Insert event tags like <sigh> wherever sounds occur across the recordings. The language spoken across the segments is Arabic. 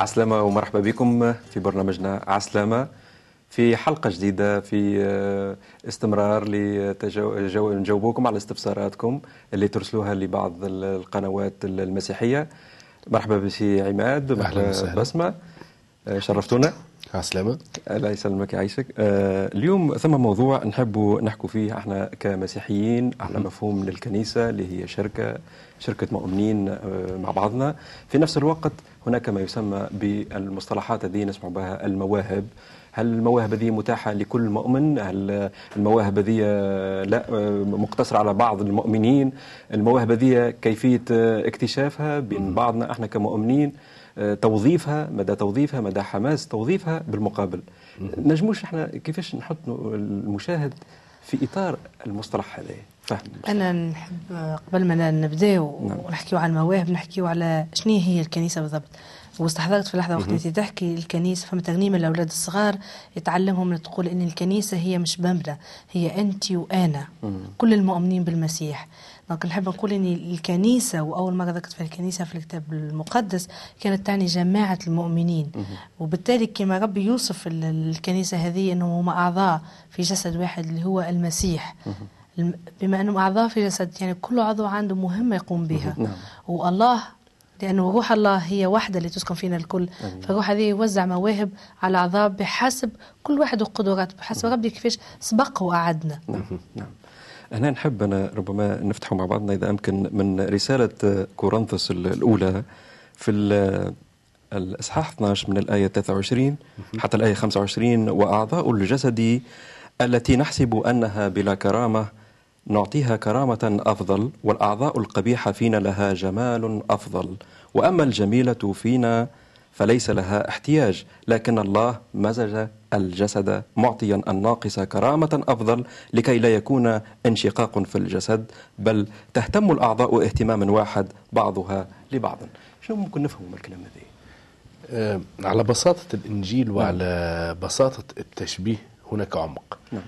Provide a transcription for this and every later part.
عسلامة ومرحبا بكم في برنامجنا عسلامة في حلقة جديدة في آه، استمرار لنجاوبكم على استفساراتكم اللي ترسلوها لبعض القنوات المسيحية. مرحبا بسي عماد مرحبا بسمة. آه، شرفتونا. عسلامة الله يسلمك يعيشك آه اليوم ثم موضوع نحب نحكوا فيه إحنا كمسيحيين على مفهوم للكنيسة اللي هي شركة شركة مؤمنين آه مع بعضنا في نفس الوقت هناك ما يسمى بالمصطلحات هذه نسمع بها المواهب هل المواهب هذه متاحة لكل مؤمن؟ هل المواهب هذه لا مقتصرة على بعض المؤمنين؟ المواهب هذه كيفية اكتشافها بين بعضنا إحنا كمؤمنين؟ توظيفها مدى توظيفها مدى حماس توظيفها بالمقابل. نجموش إحنا كيفاش نحط المشاهد في إطار المصطلح هذا؟ فهم أنا نحب قبل ما نبداو نعم. ونحكيو على المواهب نحكيو على شنو هي الكنيسة بالضبط. واستحضرت في لحظة وقت اللي تحكي الكنيسة فما تغنيمة الاولاد الصغار يتعلمهم تقول أن الكنيسة هي مش مبنى هي أنت وأنا. كل المؤمنين بالمسيح. دونك نحب نقول ان الكنيسة وأول مرة ذكرت في الكنيسة في الكتاب المقدس كانت تعني جماعة المؤمنين. وبالتالي كما ربي يوصف الكنيسة هذه إنهم هم أعضاء في جسد واحد اللي هو المسيح. بما إنهم أعضاء في جسد يعني كل عضو عنده مهمة يقوم بها. نعم. والله لأنه روح الله هي واحدة اللي تسكن فينا الكل. فالروح هذه يوزع مواهب على أعضاء بحسب كل واحد وقدراته بحسب ربي كيفاش سبق وأعدنا. نعم. نعم. هنا نحب أنا ربما نفتح مع بعضنا إذا أمكن من رسالة كورنثوس الأولى في الإصحاح 12 من الآية 23 حتى الآية 25 وأعضاء الجسد التي نحسب أنها بلا كرامة نعطيها كرامة أفضل والأعضاء القبيحة فينا لها جمال أفضل. وأما الجميلة فينا فليس لها احتياج. لكن الله مزج الجسد معطيا الناقص كرامة أفضل لكي لا يكون انشقاق في الجسد بل تهتم الأعضاء اهتماما واحد بعضها لبعض. شو ممكن نفهم من الكلام هذا؟ أه على بساطة الإنجيل وعلى بساطة التشبيه هناك عمق. نعم.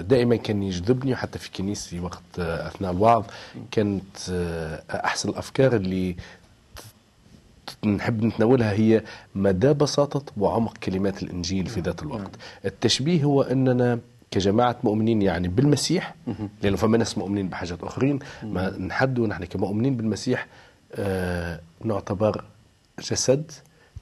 دائما كان يجذبني حتى في كنيستي وقت أثناء الوعظ كانت أحسن الأفكار اللي نحب نتناولها هي مدى بساطة وعمق كلمات الإنجيل في ذات الوقت. التشبيه هو أننا كجماعة مؤمنين يعني بالمسيح لأنه فما ناس مؤمنين بحاجات أخرين. ما نحدوا نحن كمؤمنين بالمسيح آه نعتبر جسد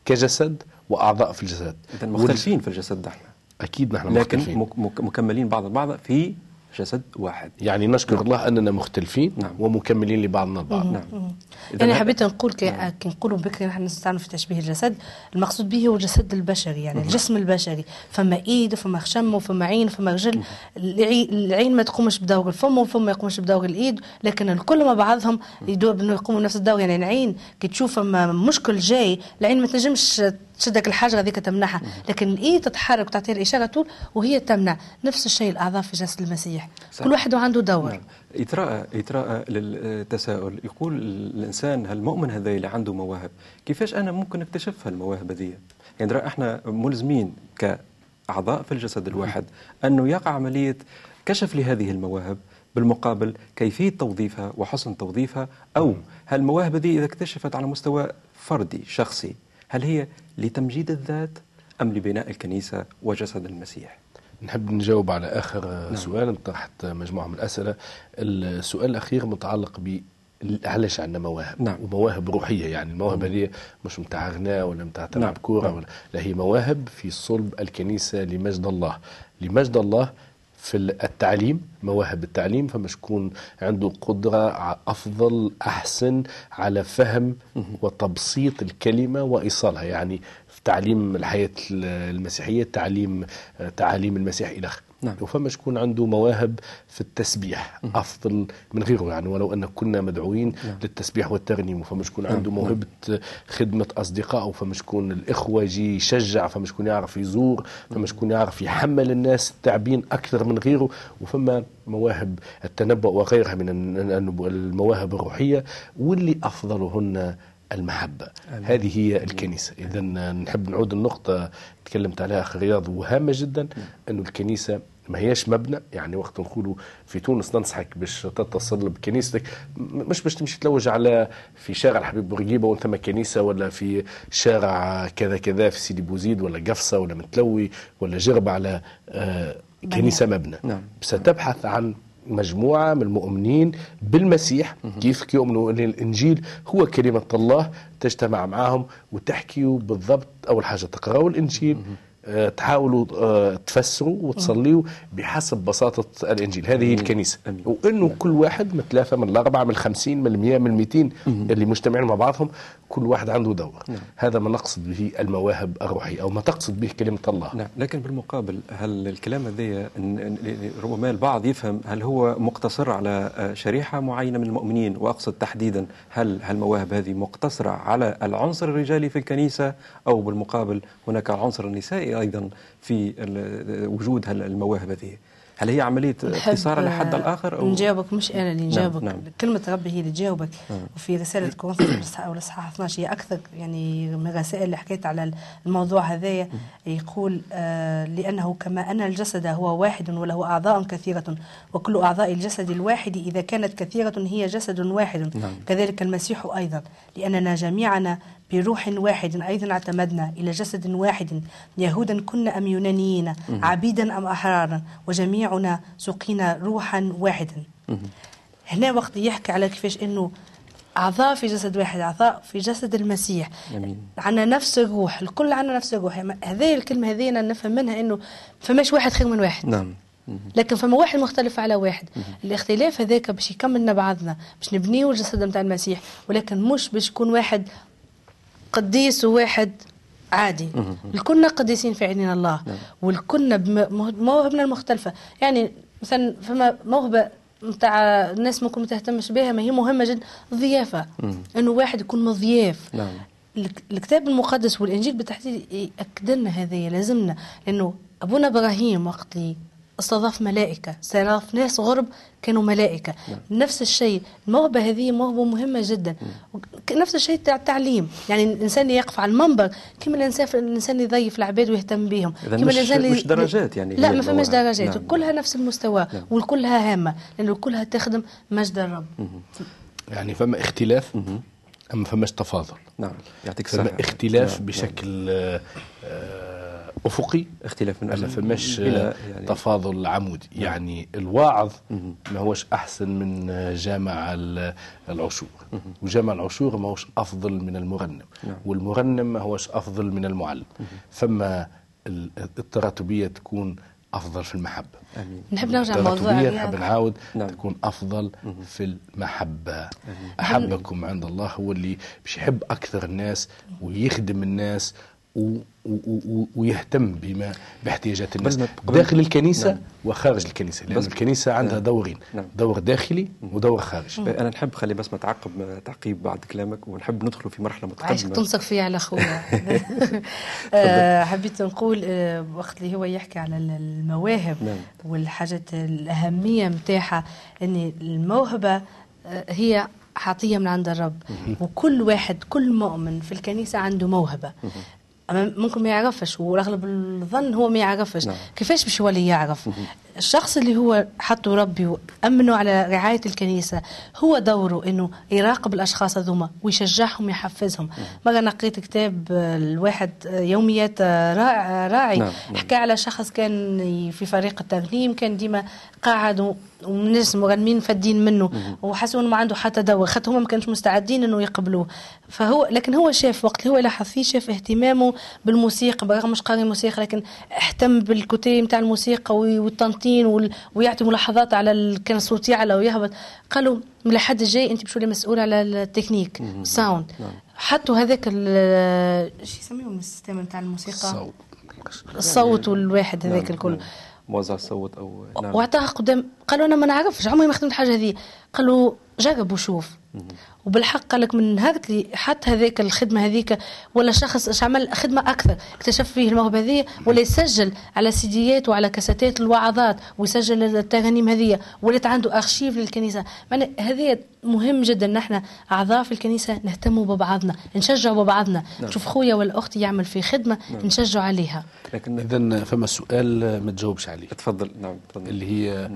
كجسد وأعضاء في الجسد. مختلفين في الجسد نحن. أكيد نحن لكن مختلفين. مكملين بعض البعض في جسد واحد يعني نشكر نعم. الله أننا مختلفين نعم. ومكملين لبعضنا البعض نعم. يعني حبيت نقول كي نعم. نقولوا بكري نحن نستعمل في تشبيه الجسد المقصود به هو الجسد البشري يعني مم. الجسم البشري فما إيد وفما خشم وفما عين وفما رجل العين ما تقومش بدور الفم والفم ما يقومش بدور الإيد لكن الكل مع بعضهم يقوموا نفس الدور يعني العين كي تشوف مشكل جاي العين ما تنجمش تشدك الحاجة هذيك تمنعها لكن الايد تتحرك وتعطيها الإشارة طول وهي تمنع. نفس الشيء الأعضاء في جسد المسيح. صح. كل واحد عنده دور. نعم. يتراءى يتراءى للتساؤل. يقول الإنسان المؤمن هذا اللي عنده مواهب؟ كيفاش أنا ممكن اكتشفها المواهب هذه يعني إحنا ملزمين كأعضاء في الجسد الواحد أنه يقع عملية كشف لهذه المواهب بالمقابل كيفية توظيفها وحسن توظيفها أو هل المواهب هذه إذا اكتشفت على مستوى فردي شخصي هل هي لتمجيد الذات أم لبناء الكنيسة وجسد المسيح نحب نجاوب على آخر نعم. سؤال تحت مجموعة من الأسئلة السؤال الأخير متعلق ب علاش عندنا مواهب نعم. ومواهب روحية يعني المواهب هذه مش نتاع غناء ولا نتاع تلعب نعم. كورة نعم. ولا لا هي مواهب في صلب الكنيسة لمجد الله لمجد الله في التعليم مواهب التعليم فما شكون عنده قدرة أفضل أحسن على فهم وتبسيط الكلمة وإيصالها. يعني في تعليم الحياة المسيحية تعليم تعاليم المسيح إلى آخره. نعم. وفما شكون عنده مواهب في التسبيح م. أفضل من غيره يعني ولو أن كنا مدعوين نعم. للتسبيح والترنيم وفما شكون نعم. عنده موهبة نعم. خدمة أصدقاء وفما شكون الإخوة يجي يشجع فما شكون يعرف يزور فما شكون يعرف يحمل الناس التعبين أكثر من غيره وفما مواهب التنبؤ وغيرها من المواهب الروحية واللي أفضلهن المحبة. أمين. هذه هي الكنيسة. إذا نحب نعود النقطة تكلمت عليها أخي رياض وهامة جدا أن الكنيسة ما هياش مبنى. يعني وقت نقولوا في تونس ننصحك باش تتصل بكنيستك. مش باش تمشي تلوج على في شارع الحبيب بورقيبة وانت كنيسة ولا في شارع كذا كذا في سيدي بوزيد ولا قفصة ولا متلوي ولا جرب على آه كنيسة مبنى. نعم. ستبحث عن مجموعة من المؤمنين بالمسيح. كيف يؤمنوا؟ أن الإنجيل هو كلمة الله تجتمع معهم وتحكيوا بالضبط أول حاجة تقرأوا الإنجيل. تحاولوا آه، تفسروا وتصليوا بحسب بساطة الإنجيل. هذه هي الكنيسة. أمين. وأنه كل واحد من ثلاثة من الأربعة من الخمسين من المئة من المئتين اللي مجتمعين مع بعضهم كل واحد عنده دور. نعم. هذا ما نقصد به المواهب الروحية أو ما تقصد به كلمة الله. نعم. لكن بالمقابل هل الكلام هذا ربما البعض يفهم هل هو مقتصر على آه، شريحة معينة من المؤمنين؟ وأقصد تحديدا هل المواهب هذه مقتصرة على العنصر الرجالي في الكنيسة؟ أو بالمقابل هناك العنصر النسائي أيضا في وجود المواهب هذه هل هي عملية اختصار لحد الآخر أو نجاوبك مش أنا اللي نجاوبك نعم. نعم. كلمة ربي هي اللي تجاوبك نعم. وفي رسالة كورنثوس أو الإصحاح 12 هي أكثر يعني من الرسائل اللي حكيت على الموضوع هذايا يقول آه لأنه كما أن الجسد هو واحد وله أعضاء كثيرة وكل أعضاء الجسد الواحد إذا كانت كثيرة هي جسد واحد نعم. كذلك المسيح أيضا لأننا جميعنا بروح واحد أيضا اعتمدنا إلى جسد واحد يهودا كنا أم يونانيين عبيدا أم أحرارا وجميعنا سقينا روحا واحدا. هنا وقت يحكي على كيفاش أنه أعضاء في جسد واحد أعضاء في جسد المسيح. أمين. عنا نفس الروح الكل عنا نفس الروح. هذه الكلمة هذه نفهم منها أنه فماش واحد خير من واحد. نعم. لكن فما واحد مختلف على واحد. الاختلاف هذاك باش يكملنا بعضنا باش نبنيو الجسد نتاع المسيح ولكن مش باش يكون واحد قديس وواحد عادي. الكلنا قديسين في عيننا الله. نعم. والكلنا بمواهبنا المختلفة. يعني مثلا فما موهبة نتاع الناس ممكن ما تهتمش بها ما هي مهمة جدا الضيافة إنه واحد يكون مضياف. نعم. الكتاب المقدس والإنجيل بالتحديد ياكد لنا هذه لازمنا. لأنه أبونا إبراهيم وقت استضاف ملائكة استضاف ناس غرب كانوا ملائكة. نعم. نفس الشيء الموهبة هذه موهبة مهمة جدا. نفس الشيء التعليم. يعني الإنسان يقف على المنبر كما الإنسان الإنسان يضيف العباد ويهتم بهم. كما مش, الإنسان مش درجات يعني لا ما فماش درجات. نعم. كلها نفس المستوى نعم. وكلها هامة. لأنه كلها تخدم مجد الرب. يعني فما اختلاف أما فماش تفاضل. نعم. يعطيك الصحة. فما اختلاف نعم. بشكل آه, آه، أفقي اختلاف من ما فماش يعني. تفاضل عمودي نعم. يعني الواعظ ما هوش أحسن من جامع العشور وجامع العشور ما هوش أفضل من المرنم نعم. والمرنم ما هوش أفضل من المعلم. فما التراتبية تكون أفضل في المحبة. آمين. نحب نرجع موضوع نحب نعاود نعم. تكون أفضل في المحبة. أمين. أحبكم عند الله هو اللي باش يحب أكثر الناس ويخدم الناس ويهتم بما باحتياجات الناس داخل الكنيسة نعم. وخارج الكنيسة لأن الكنيسة عندها نعم. دورين نعم. دور داخلي ودور خارجي. أنا نحب خلي بس ما تعقب تعقيب بعد كلامك ونحب ندخل في مرحلة متقدمة. عايش تنصق فيه على خويا. <laughs> <laughs> آه، حبيت نقول آه، وقت اللي هو يحكي على المواهب نعم. والحاجات الأهمية متاحة أن الموهبة آه، هي عطية من عند الرب. وكل واحد كل مؤمن في الكنيسة عنده موهبة. ممكن ما يعرفش واغلب الظن هو ما يعرفش. نعم. كيفاش باش يولي يعرف؟ الشخص اللي هو حطه ربي وأمنه على رعاية الكنيسة هو دوره إنه يراقب الأشخاص هذوما ويشجعهم ويحفزهم مرة نقيت كتاب الواحد يوميات راعي نعم. نعم. حكى على شخص كان في فريق الترنيم كان ديما قاعد وناس مغنمين فادين منه وحسوا إنه ما عنده حتى دور خاطر هما ما كانوش مستعدين إنه يقبلوه فهو لكن هو شاف وقت اللي هو لاحظ فيه شاف اهتمامه بالموسيقى برغم مش قاري موسيقى لكن اهتم بالكوتي نتاع الموسيقى والتنطين ويعطي ملاحظات على كان الصوت يعلى ويهبط قالوا من الحد الجاي انت بشولي مسؤول على التكنيك ساوند نعم. حطوا هذاك شو يسميهم السيستم نتاع الموسيقى الصوت والواحد هذاك نعم. الكل نعم. موزع الصوت أو نعم. واعطاها قدام قالوا أنا ما نعرفش عمري ما خدمت حاجة هذه قالوا جرب وشوف وبالحق قال لك من نهار لي حتى هذيك الخدمة هذيك ولا شخص اش عمل خدمة أكثر اكتشف فيه الموهبة هذه ولا يسجل على سيديات وعلى كاساتات الوعظات ويسجل الترانيم هذه ولات عنده ارشيف للكنيسة. معنى هذه مهم جدا نحن أعضاء في الكنيسة نهتموا ببعضنا نشجعوا ببعضنا. نعم. شوف خويا ولا أختي يعمل في خدمة نعم. نشجعوا عليها. لكن اذا فما سؤال ما تجاوبش عليه. تفضل نعم تفضل. اللي هي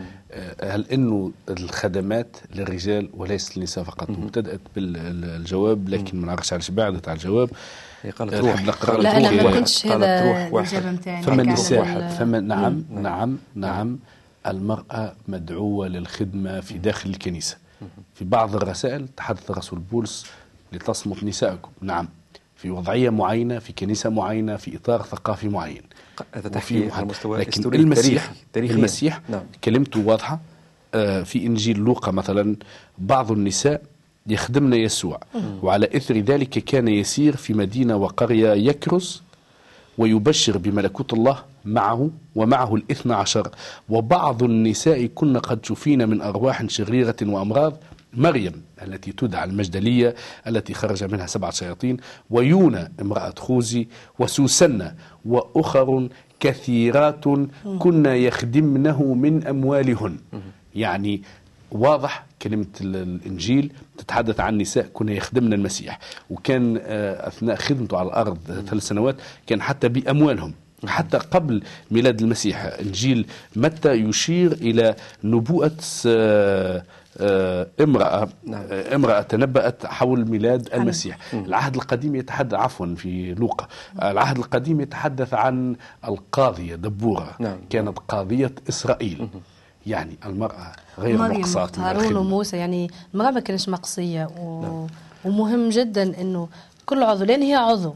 هل إنه الخدمات للرجال وليس للنساء فقط؟ ابتدات بالجواب لكن ما نعرفش علاش بعدت على الجواب. هي قالت روح. نقرأ لا أنا ما كنتش هذا الاجابه نتاعي. فما نساء فما نعم نعم نعم. المرأة مدعوة للخدمة في داخل الكنيسة. في بعض الرسائل تحدث رسول بولس لتصمت نسائكم. نعم. في وضعية معينة في كنيسة معينة في إطار ثقافي معين. هذا تحكي على مستوى لكن المسيح تاريخي. المسيح نعم. كلمته واضحة. آه في إنجيل لوقا مثلا بعض النساء يخدمن يسوع. وعلى إثر ذلك كان يسير في مدينة وقرية يكرز ويبشر بملكوت الله معه ومعه الإثنى عشر. وبعض النساء كن قد شفين من أرواح شريرة وأمراض مريم التي تدعى المجدلية التي خرج منها سبعة شياطين ويونا امرأة خوزي وسوسنة وأخر كثيرات كنا يخدمنه من أموالهن. يعني واضح كلمة الإنجيل تتحدث عن نساء كنا يخدمن المسيح. وكان آه، أثناء خدمته على الأرض ثلاث سنوات كان حتى بأموالهم. حتى قبل ميلاد المسيح. إنجيل متى يشير إلى نبوءة آه، آه، امرأة نعم. امرأة تنبأت حول ميلاد المسيح. العهد القديم يتحدث عفوا في لوقا. العهد القديم يتحدث عن القاضية دبورة. نعم. كانت قاضية إسرائيل. يعني المرأة غير مقصاة هارون وموسى يعني المرأة ما كانش مقصية و... نعم. ومهم جدا إنه كل عضو لأن هي عضو.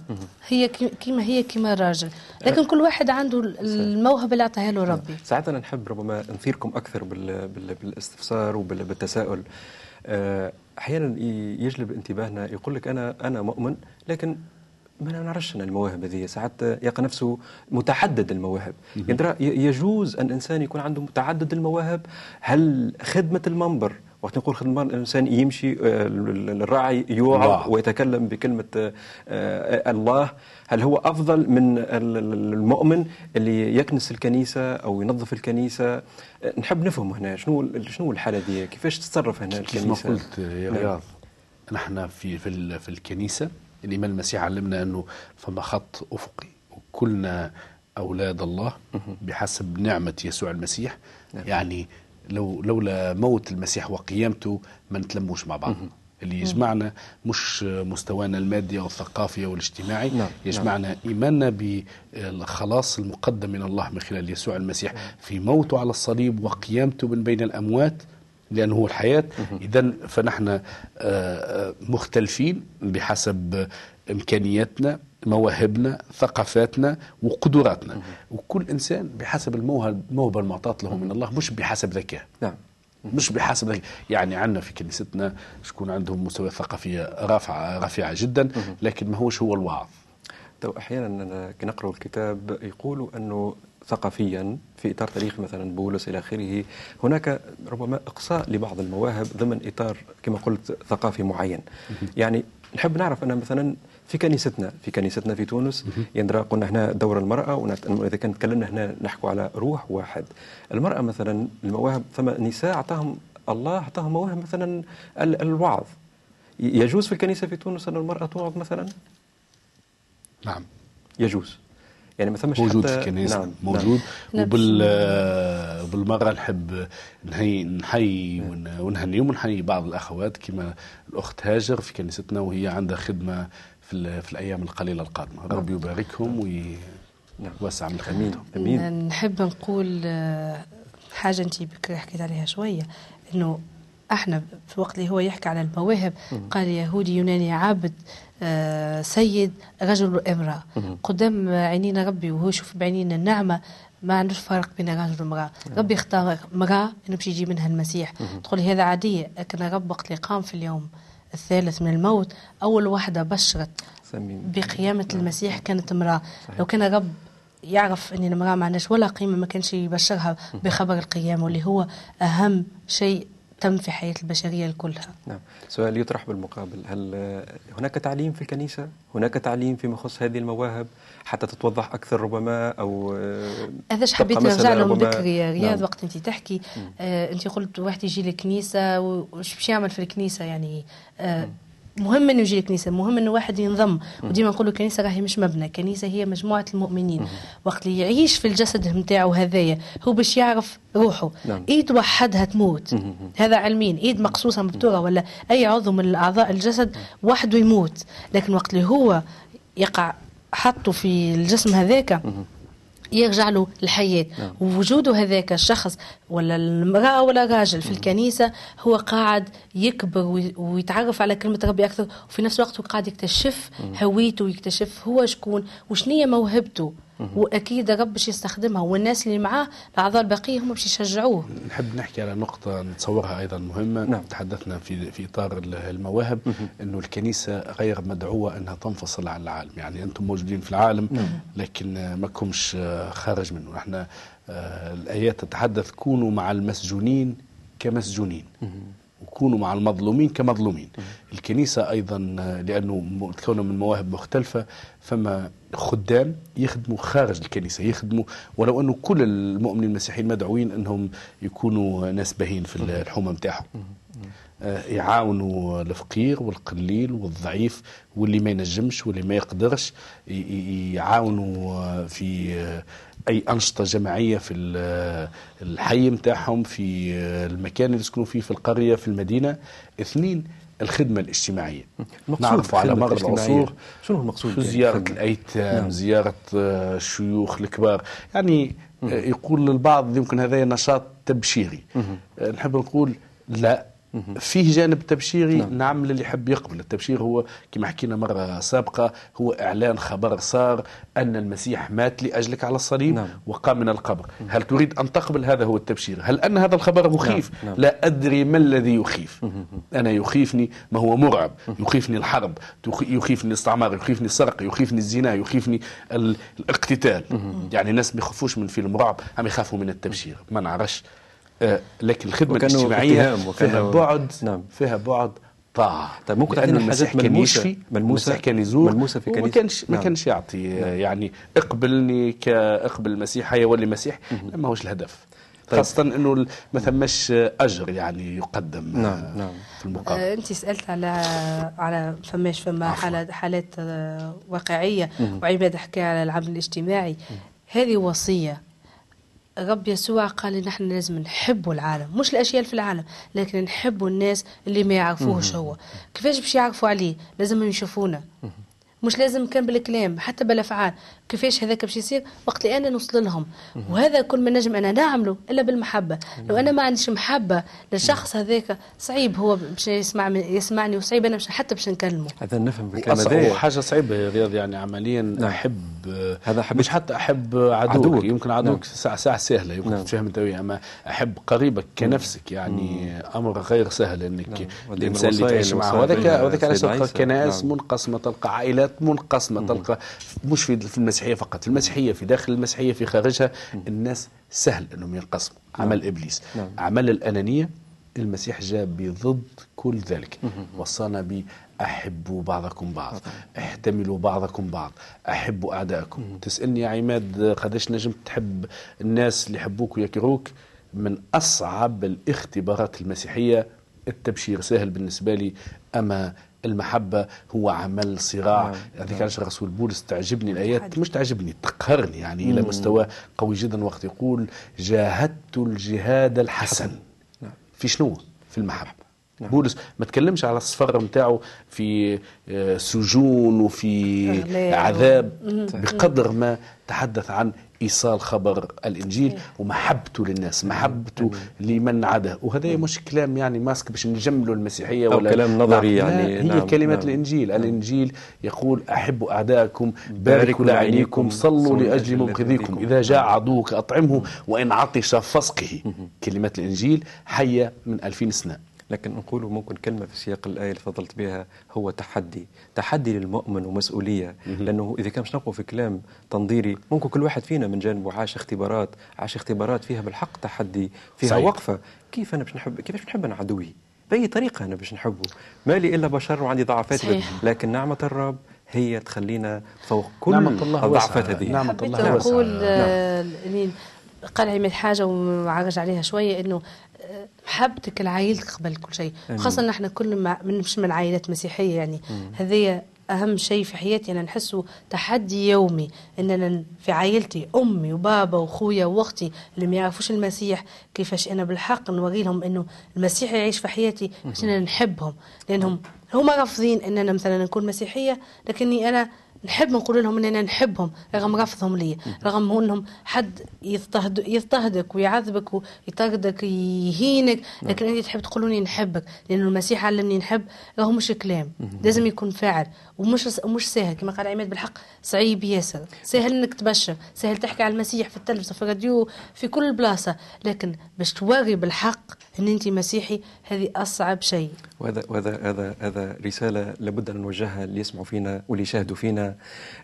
هي كيما هي كيما الراجل لكن كل واحد عنده الموهبة اللي أعطاها له ربي. ساعات أنا نحب ربما نثيركم أكثر بالاستفسار وبالتساؤل آه، أحيانا يجلب انتباهنا يقول لك أنا أنا مؤمن لكن ما نعرفش أنا المواهب هذه ساعات يلقى نفسه متعدد المواهب. يجوز أن إنسان يكون عنده متعدد المواهب. هل خدمة المنبر وقت نقول خدمة الإنسان يمشي آه، الراعي يوعظ ويتكلم بكلمة آه، آه، الله. هل هو أفضل من المؤمن اللي يكنس الكنيسة أو ينظف الكنيسة؟ نحب نفهم هنا شنو شنو الحالة دي كيفاش تتصرف هنا الكنيسة؟ كما قلت يا نعم. رياض نحن في في, في الكنيسة الإمام المسيح علمنا أنه فما خط أفقي وكلنا أولاد الله بحسب نعمة يسوع المسيح نعم. يعني لو لولا موت المسيح وقيامته ما نتلموش مع بعض اللي يجمعنا مش مستوانا المادي أو الثقافي أو الاجتماعي نعم. يجمعنا نعم. إيماننا بالخلاص المقدم من الله من خلال يسوع المسيح في موته على الصليب وقيامته من بين الأموات لأنه هو الحياة. إذا فنحن آه، آه، مختلفين بحسب إمكانياتنا مواهبنا ثقافاتنا وقدراتنا. وكل إنسان بحسب الموهبة المعطاة له من الله مش بحسب ذكاء. نعم. مش بحسب ذكاء. يعني عندنا في كنيستنا شكون عندهم مستوى ثقافية رافعة رفيعة جدا لكن ما هوش هو الوعظ. أحيانا كي نقرأ الكتاب يقولوا انه ثقافيا في إطار تاريخ مثلا بولس إلى آخره هناك ربما إقصاء لبعض المواهب ضمن إطار كما قلت ثقافي معين. يعني نحب نعرف أن مثلا في كنيستنا في كنيستنا في تونس يندرى قلنا هنا دور المرأة وإذا كان تكلمنا هنا نحكوا على روح واحد. المرأة مثلا المواهب ثم نساء أعطاهم الله أعطاهم مواهب مثلا الوعظ. يجوز في الكنيسة في تونس أن المرأة توعظ مثلا؟ نعم. يجوز. يعني ما ثمش موجود في الكنيسة نعم موجود. نعم. وبال بالمرة نحب نحيي نحيي ونهني ونحيي بعض الأخوات كما الأخت هاجر في كنيستنا وهي عندها خدمة في, في الأيام القليلة القادمة. ربي يباركهم ويوسع من خدمتهم. آمين. نحب نقول آه، حاجة أنت بكري حكيت عليها شوية إنه إحنا في الوقت اللي هو يحكي على المواهب. قال يهودي يوناني عابد آه سيد رجل وامرأة قدام عينينا ربي وهو يشوف بعينينا النعمة ما عندوش فرق بين رجل وامرأة ربي اختار امرأة إنه باش يجي منها المسيح. تقول هذا عادية لكن رب وقت اللي قام في اليوم الثالث من الموت أول واحدة بشرت بقيامة نعم. المسيح كانت امرأة. لو كان رب يعرف إن المرأة ما عندهاش ولا قيمة ما كانش يبشرها بخبر القيامة واللي هو أهم شيء تم في حياة البشرية كلها نعم. سؤال يطرح بالمقابل. هل هناك تعليم في الكنيسة؟ هناك تعليم فيما يخص هذه المواهب حتى تتوضح أكثر ربما أو هذا حبيت نرجع لهم ذكري رياض نعم. وقت أنت تحكي آه أنت قلت واحد يجي للكنيسة وش باش يعمل في الكنيسة؟ يعني آه مهم إنه يجي الكنيسه مهم إنه واحد ينضم. وديما نقولوا الكنيسه راهي مش مبنى الكنيسه هي مجموعة المؤمنين. وقت اللي يعيش في الجسد نتاعو هذايا هو باش يعرف روحه نعم. إيد وحدها تموت. هذا علمين إيد مقصوصة مبتورة ولا أي عضو من الأعضاء الجسد وحده يموت. لكن وقت اللي هو يقع حطه في الجسم هذاك يرجع له الحياة. نعم. ووجوده هذاك الشخص ولا المرأة ولا الراجل في الكنيسة هو قاعد يكبر ويتعرف على كلمة ربي أكثر وفي نفس الوقت هو قاعد يكتشف هويته ويكتشف هو شكون وشنية موهبته. وأكيد رب باش يستخدمها والناس اللي معاه الاعضاء الباقيه هم باش يشجعوه. نحب نحكي على نقطة نتصورها أيضا مهمة. نعم. تحدثنا في في إطار المواهب إنه الكنيسة غير مدعوة إنها تنفصل عن العالم. يعني أنتم موجودين في العالم نعم. لكن ما كمش خارج منه. نحن آه، الآيات تتحدث كونوا مع المسجونين كمسجونين. وكونوا مع المظلومين كمظلومين. الكنيسة أيضا لأنه متكونة من مواهب مختلفة فما خدام يخدموا خارج الكنيسة يخدموا ولو أنه كل المؤمنين المسيحيين مدعوين أنهم يكونوا ناس باهين في الحومة متاعهم. آه، يعاونوا الفقير والقليل والضعيف واللي ما ينجمش واللي ما يقدرش يعاونوا في أي أنشطة جماعية في الحي نتاعهم في المكان اللي يسكنوا فيه في القرية في المدينة. اثنين الخدمة الاجتماعية. نعرف على مر العصور. شنو المقصود زيارة يعني الأيتام نعم. زيارة الشيوخ الكبار. يعني مم. يقول البعض يمكن هذا نشاط تبشيري. مم. نحب نقول لا. فيه جانب تبشيري نعم. نعم للي يحب يقبل التبشير هو كما حكينا مرة سابقة هو إعلان خبر صار أن المسيح مات لأجلك على الصليب نعم. وقام من القبر مم. هل تريد أن تقبل هذا هو التبشير هل أن هذا الخبر مخيف نعم. نعم. لا أدري ما الذي يخيف. أنا يخيفني ما هو مرعب يخيفني الحرب يخيفني الاستعمار يخيفني السرقة يخيفني الزنا يخيفني الاقتتال. يعني الناس ما يخافوش من فيلم رعب عم يخافوا من التبشير ما نعرفش لكن الخدمه الاجتماعيه فيها بعد نعم. فيها بعد طاعة. طيب ممكن تعطينا حاجات ملموسة؟ ملموسة؟ كان يزور ملموسة في كنيسة؟ ما كانش نعم. ما كانش يعطي نعم. يعني اقبلني كاقبل المسيح هيولي مسيح ما هوش الهدف. طيب. خاصة إنه ما ثماش أجر يعني يقدم نعم نعم. في المقابل آه انت سألت على على فماش فما حالات حالات آه واقعية وعباد حكى على العمل الاجتماعي. هذه وصية رب يسوع قال نحن لازم نحبوا العالم مش الأشياء في العالم لكن نحبوا الناس اللي ما يعرفوهش هو. كيفاش باش يعرفوا عليه؟ لازم يشوفونا. مش لازم كان بالكلام حتى بالأفعال كيفاش هذاك باش يصير وقت اللي أنا نوصل لهم وهذا كل ما نجم أنا نعمله إلا بالمحبة لو أنا ما عنديش محبة للشخص هذاك صعيب هو باش يسمع يسمعني وصعيب أنا مش حتى باش نكلمه هذا نفهم بالكلام هذا حاجة صعيبة يا رياض يعني عمليا نعم. احب هذا حب مش حتى أحب عدوك, عدوك. يمكن عدوك نعم. ساعه ساعة سهلة يمكن نعم. تفهم أنت أما أحب قريبك كنفسك يعني مم. أمر غير سهل إنك نعم. الإنسان اللي تعيش معه وذاك وذاك علاش تلقى كنائس نعم. منقسمة تلقى عائلات منقسمة تلقى مش في المسيحية فقط في المسيحية في داخل المسيحية في خارجها الناس سهل أنهم ينقسموا. نعم. عمل إبليس. نعم. عمل الأنانية المسيح جاء بضد كل ذلك. وصانا ب أحبوا بعضكم بعض احتملوا بعضكم بعض أحبوا أعدائكم تسألني يا عماد قداش نجم تحب الناس اللي يحبوك ويكرهوك؟ من أصعب الاختبارات المسيحية التبشير سهل بالنسبة لي أما المحبة هو عمل صراع. نعم. هذيك علاش الرسول بولس تعجبني الآيات؟ مش تعجبني تقهرني يعني إلى مستوى قوي جدا وقت يقول جاهدت الجهاد الحسن. نعم. في شنو؟ في المحبة. نعم. بولس ما تكلمش على السفر نتاعو في آه، سجون وفي عذاب بقدر ما تحدث عن إيصال خبر الإنجيل إيه. ومحبته للناس محبته لمن عدا وهذا مش كلام يعني ماسك باش نجملوا المسيحية ولا كلام نظري يعني. هي نعم. كلمات نعم. الإنجيل. نعم. الإنجيل يقول احبوا أعداءكم باركوا لعينيكم صلوا لأجل مبغضيكم إذا جاء عدوك أطعمه وإن عطش فسقه كلمات الإنجيل حية من 2000 سنة. لكن نقول ممكن كلمة في سياق الآية اللي فضلت بها هو تحدي. تحدي للمؤمن ومسؤولية. لأنه إذا كان مش نقوى في كلام تنظيري ممكن كل واحد فينا من جانبه عاش اختبارات عاش اختبارات فيها بالحق تحدي فيها صحيح. وقفة. كيف أنا باش نحب كيفاش بنحب أنا عدوي؟ بأي طريقة أنا باش نحبه؟ ما لي إلا بشر وعندي ضعفات. لكن نعمة الرب هي تخلينا فوق كل نعمة الله الضعفات هذه. نعمة الله أقول نعم. آه، قال عماد حاجة وعرج عليها شوية آه، محبتك لعائلتك قبل كل شيء خاصة نحن كل ما مش من عائلات مسيحية يعني. هذه أهم شيء في حياتي أنا نحسه تحدي يومي إن أنا في عائلتي أمي وبابا وأخويا وأختي اللي ما يعرفوش المسيح كيفاش أنا بالحق نوري لهم إنه المسيح يعيش في حياتي عشان أنا نحبهم. لأنهم هما رافضين إن أنا مثلا نكون مسيحية لكني أنا نحب نقول لهم إننا نحبهم رغم رفضهم لي رغم إنهم حد يضطهد يضطهدك ويعذبك ويطردك يهينك لكن أنت تحب تقولوني نحبك لأن المسيح علمني نحب راهو مش كلام. لازم يكون فاعل ومش مش سهل. كما قال عماد بالحق صعيب ياسر. سهل إنك تبشر سهل تحكي على المسيح في التلفزة في الراديو في كل بلاصة. لكن باش توري بالحق إن أنت مسيحي هذه أصعب شيء. وهذا وهذا هذا هذا رسالة لابد أن نوجهها اللي يسمعوا فينا واللي يشاهدوا فينا.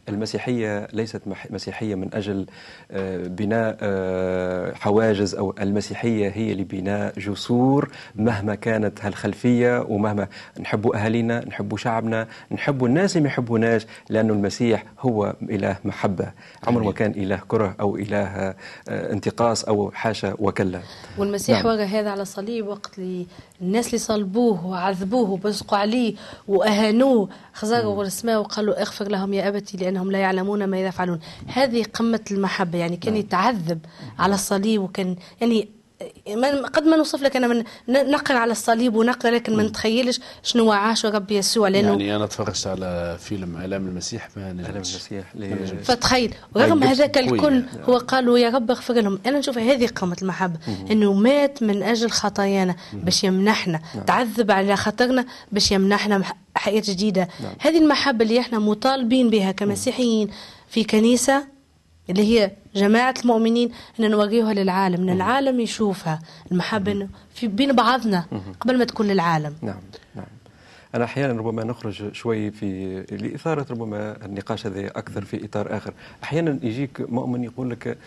المسيحية ليست مسيحية من أجل آه، بناء آه، حواجز أو المسيحية هي لبناء جسور مهما كانت هالخلفية ومهما نحبوا أهالينا نحبوا شعبنا نحبوا الناس اللي ما يحبوناش لأنه المسيح هو إله محبة. عمره ما كان إله كره أو إله آه، انتقاص أو حاشا وكلا. والمسيح نعم. وجه هذا على الصليب وقت اللي الناس اللي صلبوه وعذبوه وبزقوا عليه وأهانوه خزروا السماء وقالوا اغفر لهم يا ابتي لأنهم لا يعلمون ما يفعلون هذه قمة المحبة يعني كان نعم. يتعذب على الصليب وكان يعني قد ما نوصف لك أنا من نقرا على الصليب ونقرا لكن ما نتخيلش شنو عاش ربي يسوع لأنه يعني أنا تفرجت على فيلم ألام المسيح ما نجمش المسيح فتخيل رغم هذاك الكل هو قالوا يا رب اغفر لهم. أنا نشوف هذه قمة المحبة إنه مات من أجل خطايانا باش يمنحنا نعم. تعذب على خاطرنا باش يمنحنا حياة جديدة. نعم. هذه المحبة اللي إحنا مطالبين بها كمسيحيين في كنيسة اللي هي جماعة المؤمنين أن نوريها للعالم أن العالم يشوفها المحبة في بين بعضنا قبل ما تكون للعالم. نعم نعم. أنا أحيانا ربما نخرج شوي في لإثارة ربما النقاش هذا أكثر في إطار آخر. أحيانا يجيك مؤمن يقول لك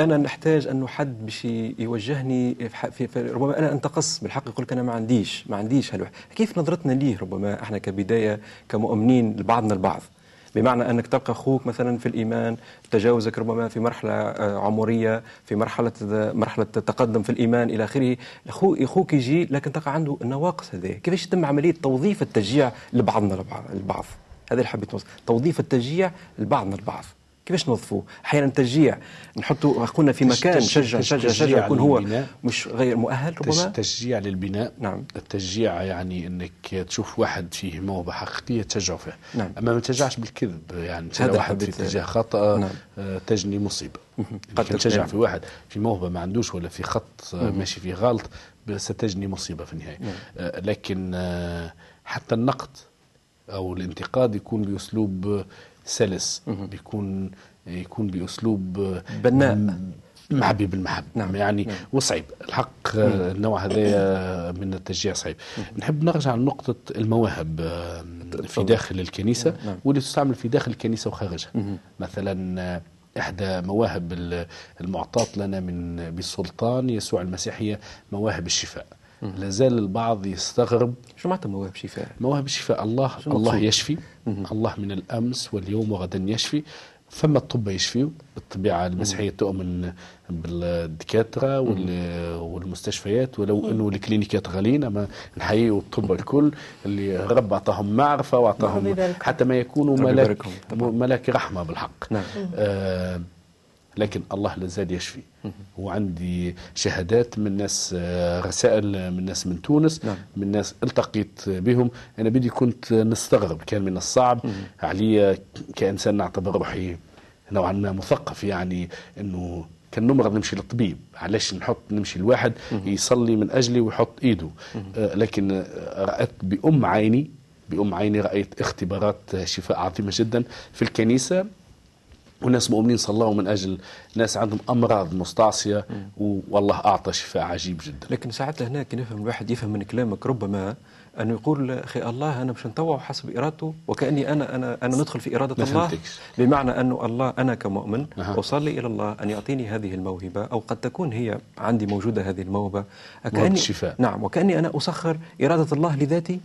أنا نحتاج انه حد باش يوجهني في, في ربما أنا أنتقص بالحق يقول لك أنا ما عنديش ما عنديش هالوحد كيف نظرتنا ليه ربما إحنا كبداية كمؤمنين لبعضنا البعض؟ بمعنى أنك تلقى أخوك مثلا في الإيمان تجاوزك ربما في مرحلة آه، عمرية في مرحلة مرحلة التقدم في الإيمان إلى آخره. أخوك يجي لكن تلقى عنده النواقص هذه. كيفاش يتم عملية توظيف التشجيع لبعضنا البعض؟ هذا اللي حبيت توظيف التشجيع لبعضنا البعض. كيفاش نوظفوه أحيانا تشجيع. نحطوا أخونا في مكان نشجع نشجع نشجع يكون هو مش غير مؤهل ربما؟ تشجيع للبناء. نعم. التشجيع يعني إنك تشوف واحد فيه موهبة حقيقية تشجعه فيها نعم. أما ما تشجعش بالكذب يعني هذا واحد في اتجاه خطأ نعم. آه، تجني مصيبة. قد تشجع في واحد في موهبة ما عندوش ولا في خط آه، ماشي فيه غلط ستجني مصيبة في النهاية. نعم. آه، لكن حتى النقد أو الانتقاد يكون بأسلوب سلس بيكون يكون بأسلوب بناء. معبي بالمحبة نعم. يعني نعم. وصعيب. الحق النوع هذا من التشجيع صعيب. نحب نرجع لنقطة المواهب في داخل الكنيسة. نعم. واللي تستعمل في داخل الكنيسة وخارجها. مثلا إحدى مواهب المعطاة لنا من بالسلطان يسوع المسيحية مواهب الشفاء. لازال البعض يستغرب. شو معناتها مواهب شفاء؟ مواهب الشفاء الله الله يشفي. الله من الأمس واليوم وغدا يشفي. فما الطب يشفيوا بالطبيعه المسيحية تؤمن بالدكاترة والمستشفيات ولو أنه الكلينيكات غاليين أما نحيي الطب الكل اللي رب أعطاهم معرفة وأعطاهم حتى ما يكونوا ملاك ملاك رحمة بالحق. نعم. آه لكن الله لازال يشفي. وعندي شهادات من ناس آه، رسائل من ناس من تونس نعم. من ناس التقيت بهم. أنا بدي كنت نستغرب كان من الصعب. علي كإنسان نعتبر روحي نوعا ما مثقف يعني إنه كان نمرض نمشي للطبيب. علاش نحط نمشي الواحد يصلي من أجلي ويحط إيده؟ آه لكن رأيت بأم عيني بأم عيني رأيت اختبارات شفاء عظيمة جدا في الكنيسة. وناس مؤمنين صلوا من أجل ناس عندهم أمراض مستعصية والله أعطى شفاء عجيب جدا. لكن ساعات هنا كي نفهم الواحد يفهم من كلامك ربما انه يقول أخي الله أنا مش نطوع حسب إرادته وكأني أنا أنا أنا ندخل في إرادة الله فهمتكش. بمعنى انه الله أنا كمؤمن أه. أصلي إلى الله أن يعطيني هذه الموهبة أو قد تكون هي عندي موجودة هذه الموهبة. كاني الشفاء. نعم وكأني أنا أسخر إرادة الله لذاتي.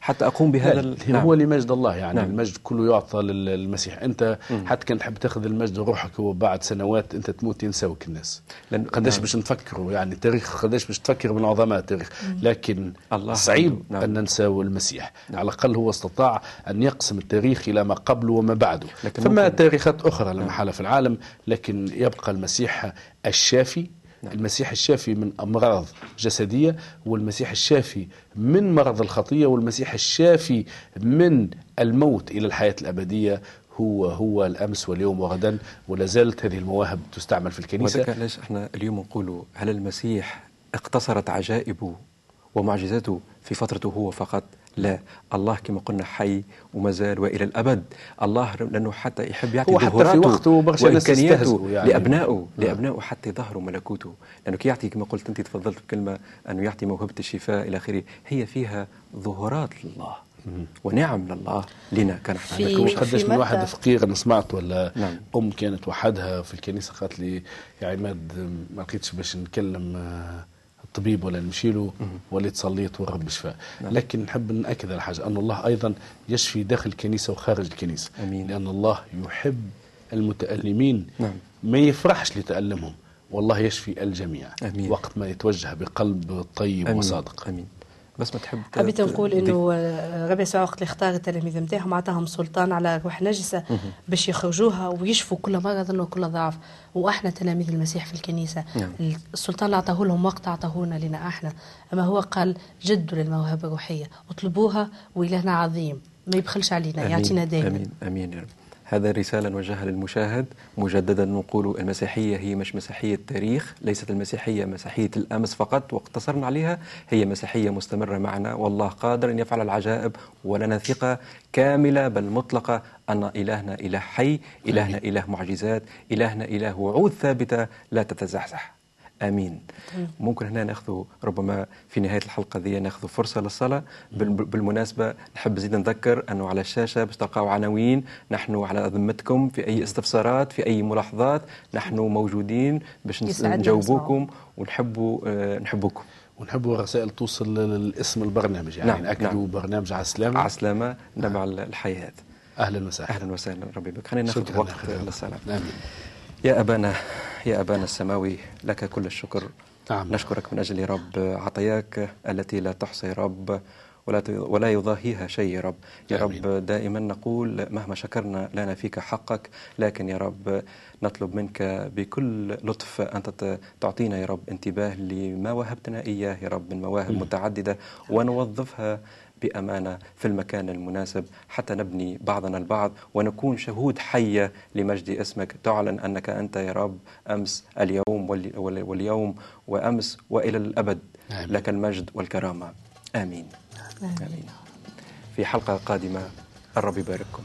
حتى أقوم بهذا ال... نعم. هو لمجد الله يعني نعم. المجد كله يعطى للمسيح أنت مم. حتى كان تحب تاخذ المجد روحك وبعد سنوات أنت تموت ينساوك الناس لأن قداش نعم. باش نفكروا يعني التاريخ قداش باش تفكر من عظماء التاريخ لكن الله صعيب نعم. أن ننساو المسيح نعم. على الأقل هو استطاع أن يقسم التاريخ إلى ما قبله وما بعده لكن ثم تاريخات أخرى لا محاله في العالم لكن يبقى المسيح الشافي نعم. المسيح الشافي من أمراض جسدية والمسيح الشافي من مرض الخطية والمسيح الشافي من الموت إلى الحياة الأبدية. هو هو الأمس واليوم وغدا ولا زالت هذه المواهب تستعمل في الكنيسة. وذلك ليش إحنا اليوم نقول هل المسيح اقتصرت عجائبه ومعجزاته في فترته هو فقط؟ لا. الله كما قلنا حي وما زال وإلى الأبد. الله لأنه حتى يحب يعطي هو حتى في وقته وإمكانياته يعني. لأبنائه نعم. لأبنائه حتى يظهروا ملكوته لأنه كي يعطي كما قلت أنت تفضلت بكلمة أنه يعطي موهبة الشفاء إلى آخره. هي فيها ظهورات لله ونعم لله لنا كان في قداش من واحد فقير أنا سمعت ولا نعم. أم كانت وحدها في الكنيسة قالت لي يا عماد ما لقيتش باش نتكلم آه الطبيب ولا نمشي له وليت صليت والرب شفاء نعم. لكن نحب نأكد على حاجة أن الله أيضا يشفي داخل الكنيسة وخارج الكنيسة أمين. لأن الله يحب المتألمين نعم. ما يفرحش لتألمهم والله يشفي الجميع أمين. وقت ما يتوجه بقلب طيب أمين. وصادق آمين بس ما تحب حبيت نقول إنه ربي يسوع وقت اللي اختار التلاميذ نتاعهم اعطاهم سلطان على روح نجسة باش يخرجوها ويشفوا كل مرض وكل ضعف. وأحنا تلاميذ المسيح في الكنيسة نعم. السلطان اللي أعطاه لهم وقت أعطاه لنا أحنا. أما هو قال جدوا للموهبة الروحية اطلبوها وإلهنا عظيم ما يبخلش علينا يعطينا دائما. آمين آمين يا رب. هذا رسالة نوجهها للمشاهد. مجددا نقول المسيحية هي مش مسيحية تاريخ ليست المسيحية مسيحية الأمس فقط واقتصرنا عليها. هي مسيحية مستمرة معنا. والله قادر أن يفعل العجائب ولنا ثقة كاملة بل مطلقة أن إلهنا إله حي إلهنا إله معجزات إلهنا إله وعود ثابتة لا تتزحزح. آمين. ممكن هنا ناخذ ربما في نهاية الحلقة ذي ناخذ فرصة للصلاة. بالمناسبة نحب نزيد نذكر أنه على الشاشة باش تلقاو عناوين. نحن على ذمتكم في أي استفسارات في أي ملاحظات. نحن موجودين باش نجاوبوكم ونحبوا آه نحبوكم ونحبوا رسائل توصل لاسم البرنامج. يعني نعم ناكدوا نعم. برنامج على السلامه على السلامه نبع نعم. الحياة. أهلا وسهلا. أهلا وسهلا ربي بك خلينا ناخذ وقت للصلاة. آمين. يا أبانا يا أبانا السماوي لك كل الشكر نعم. نشكرك من أجل رب عطاياك التي لا تحصى يا رب ولا ولا يضاهيها شيء يا رب يا آمين. رب دائما نقول مهما شكرنا لنا فيك حقك لكن يا رب نطلب منك بكل لطف أنت تعطينا يا رب انتباه لما وهبتنا إياه يا رب من مواهب متعددة ونوظفها بأمانة في المكان المناسب حتى نبني بعضنا البعض ونكون شهود حية لمجد اسمك تعلن أنك أنت يا رب أمس اليوم واليوم وأمس وإلى الأبد آمين. لك المجد والكرامة آمين. آمين. آمين. في حلقة قادمة الرب يبارككم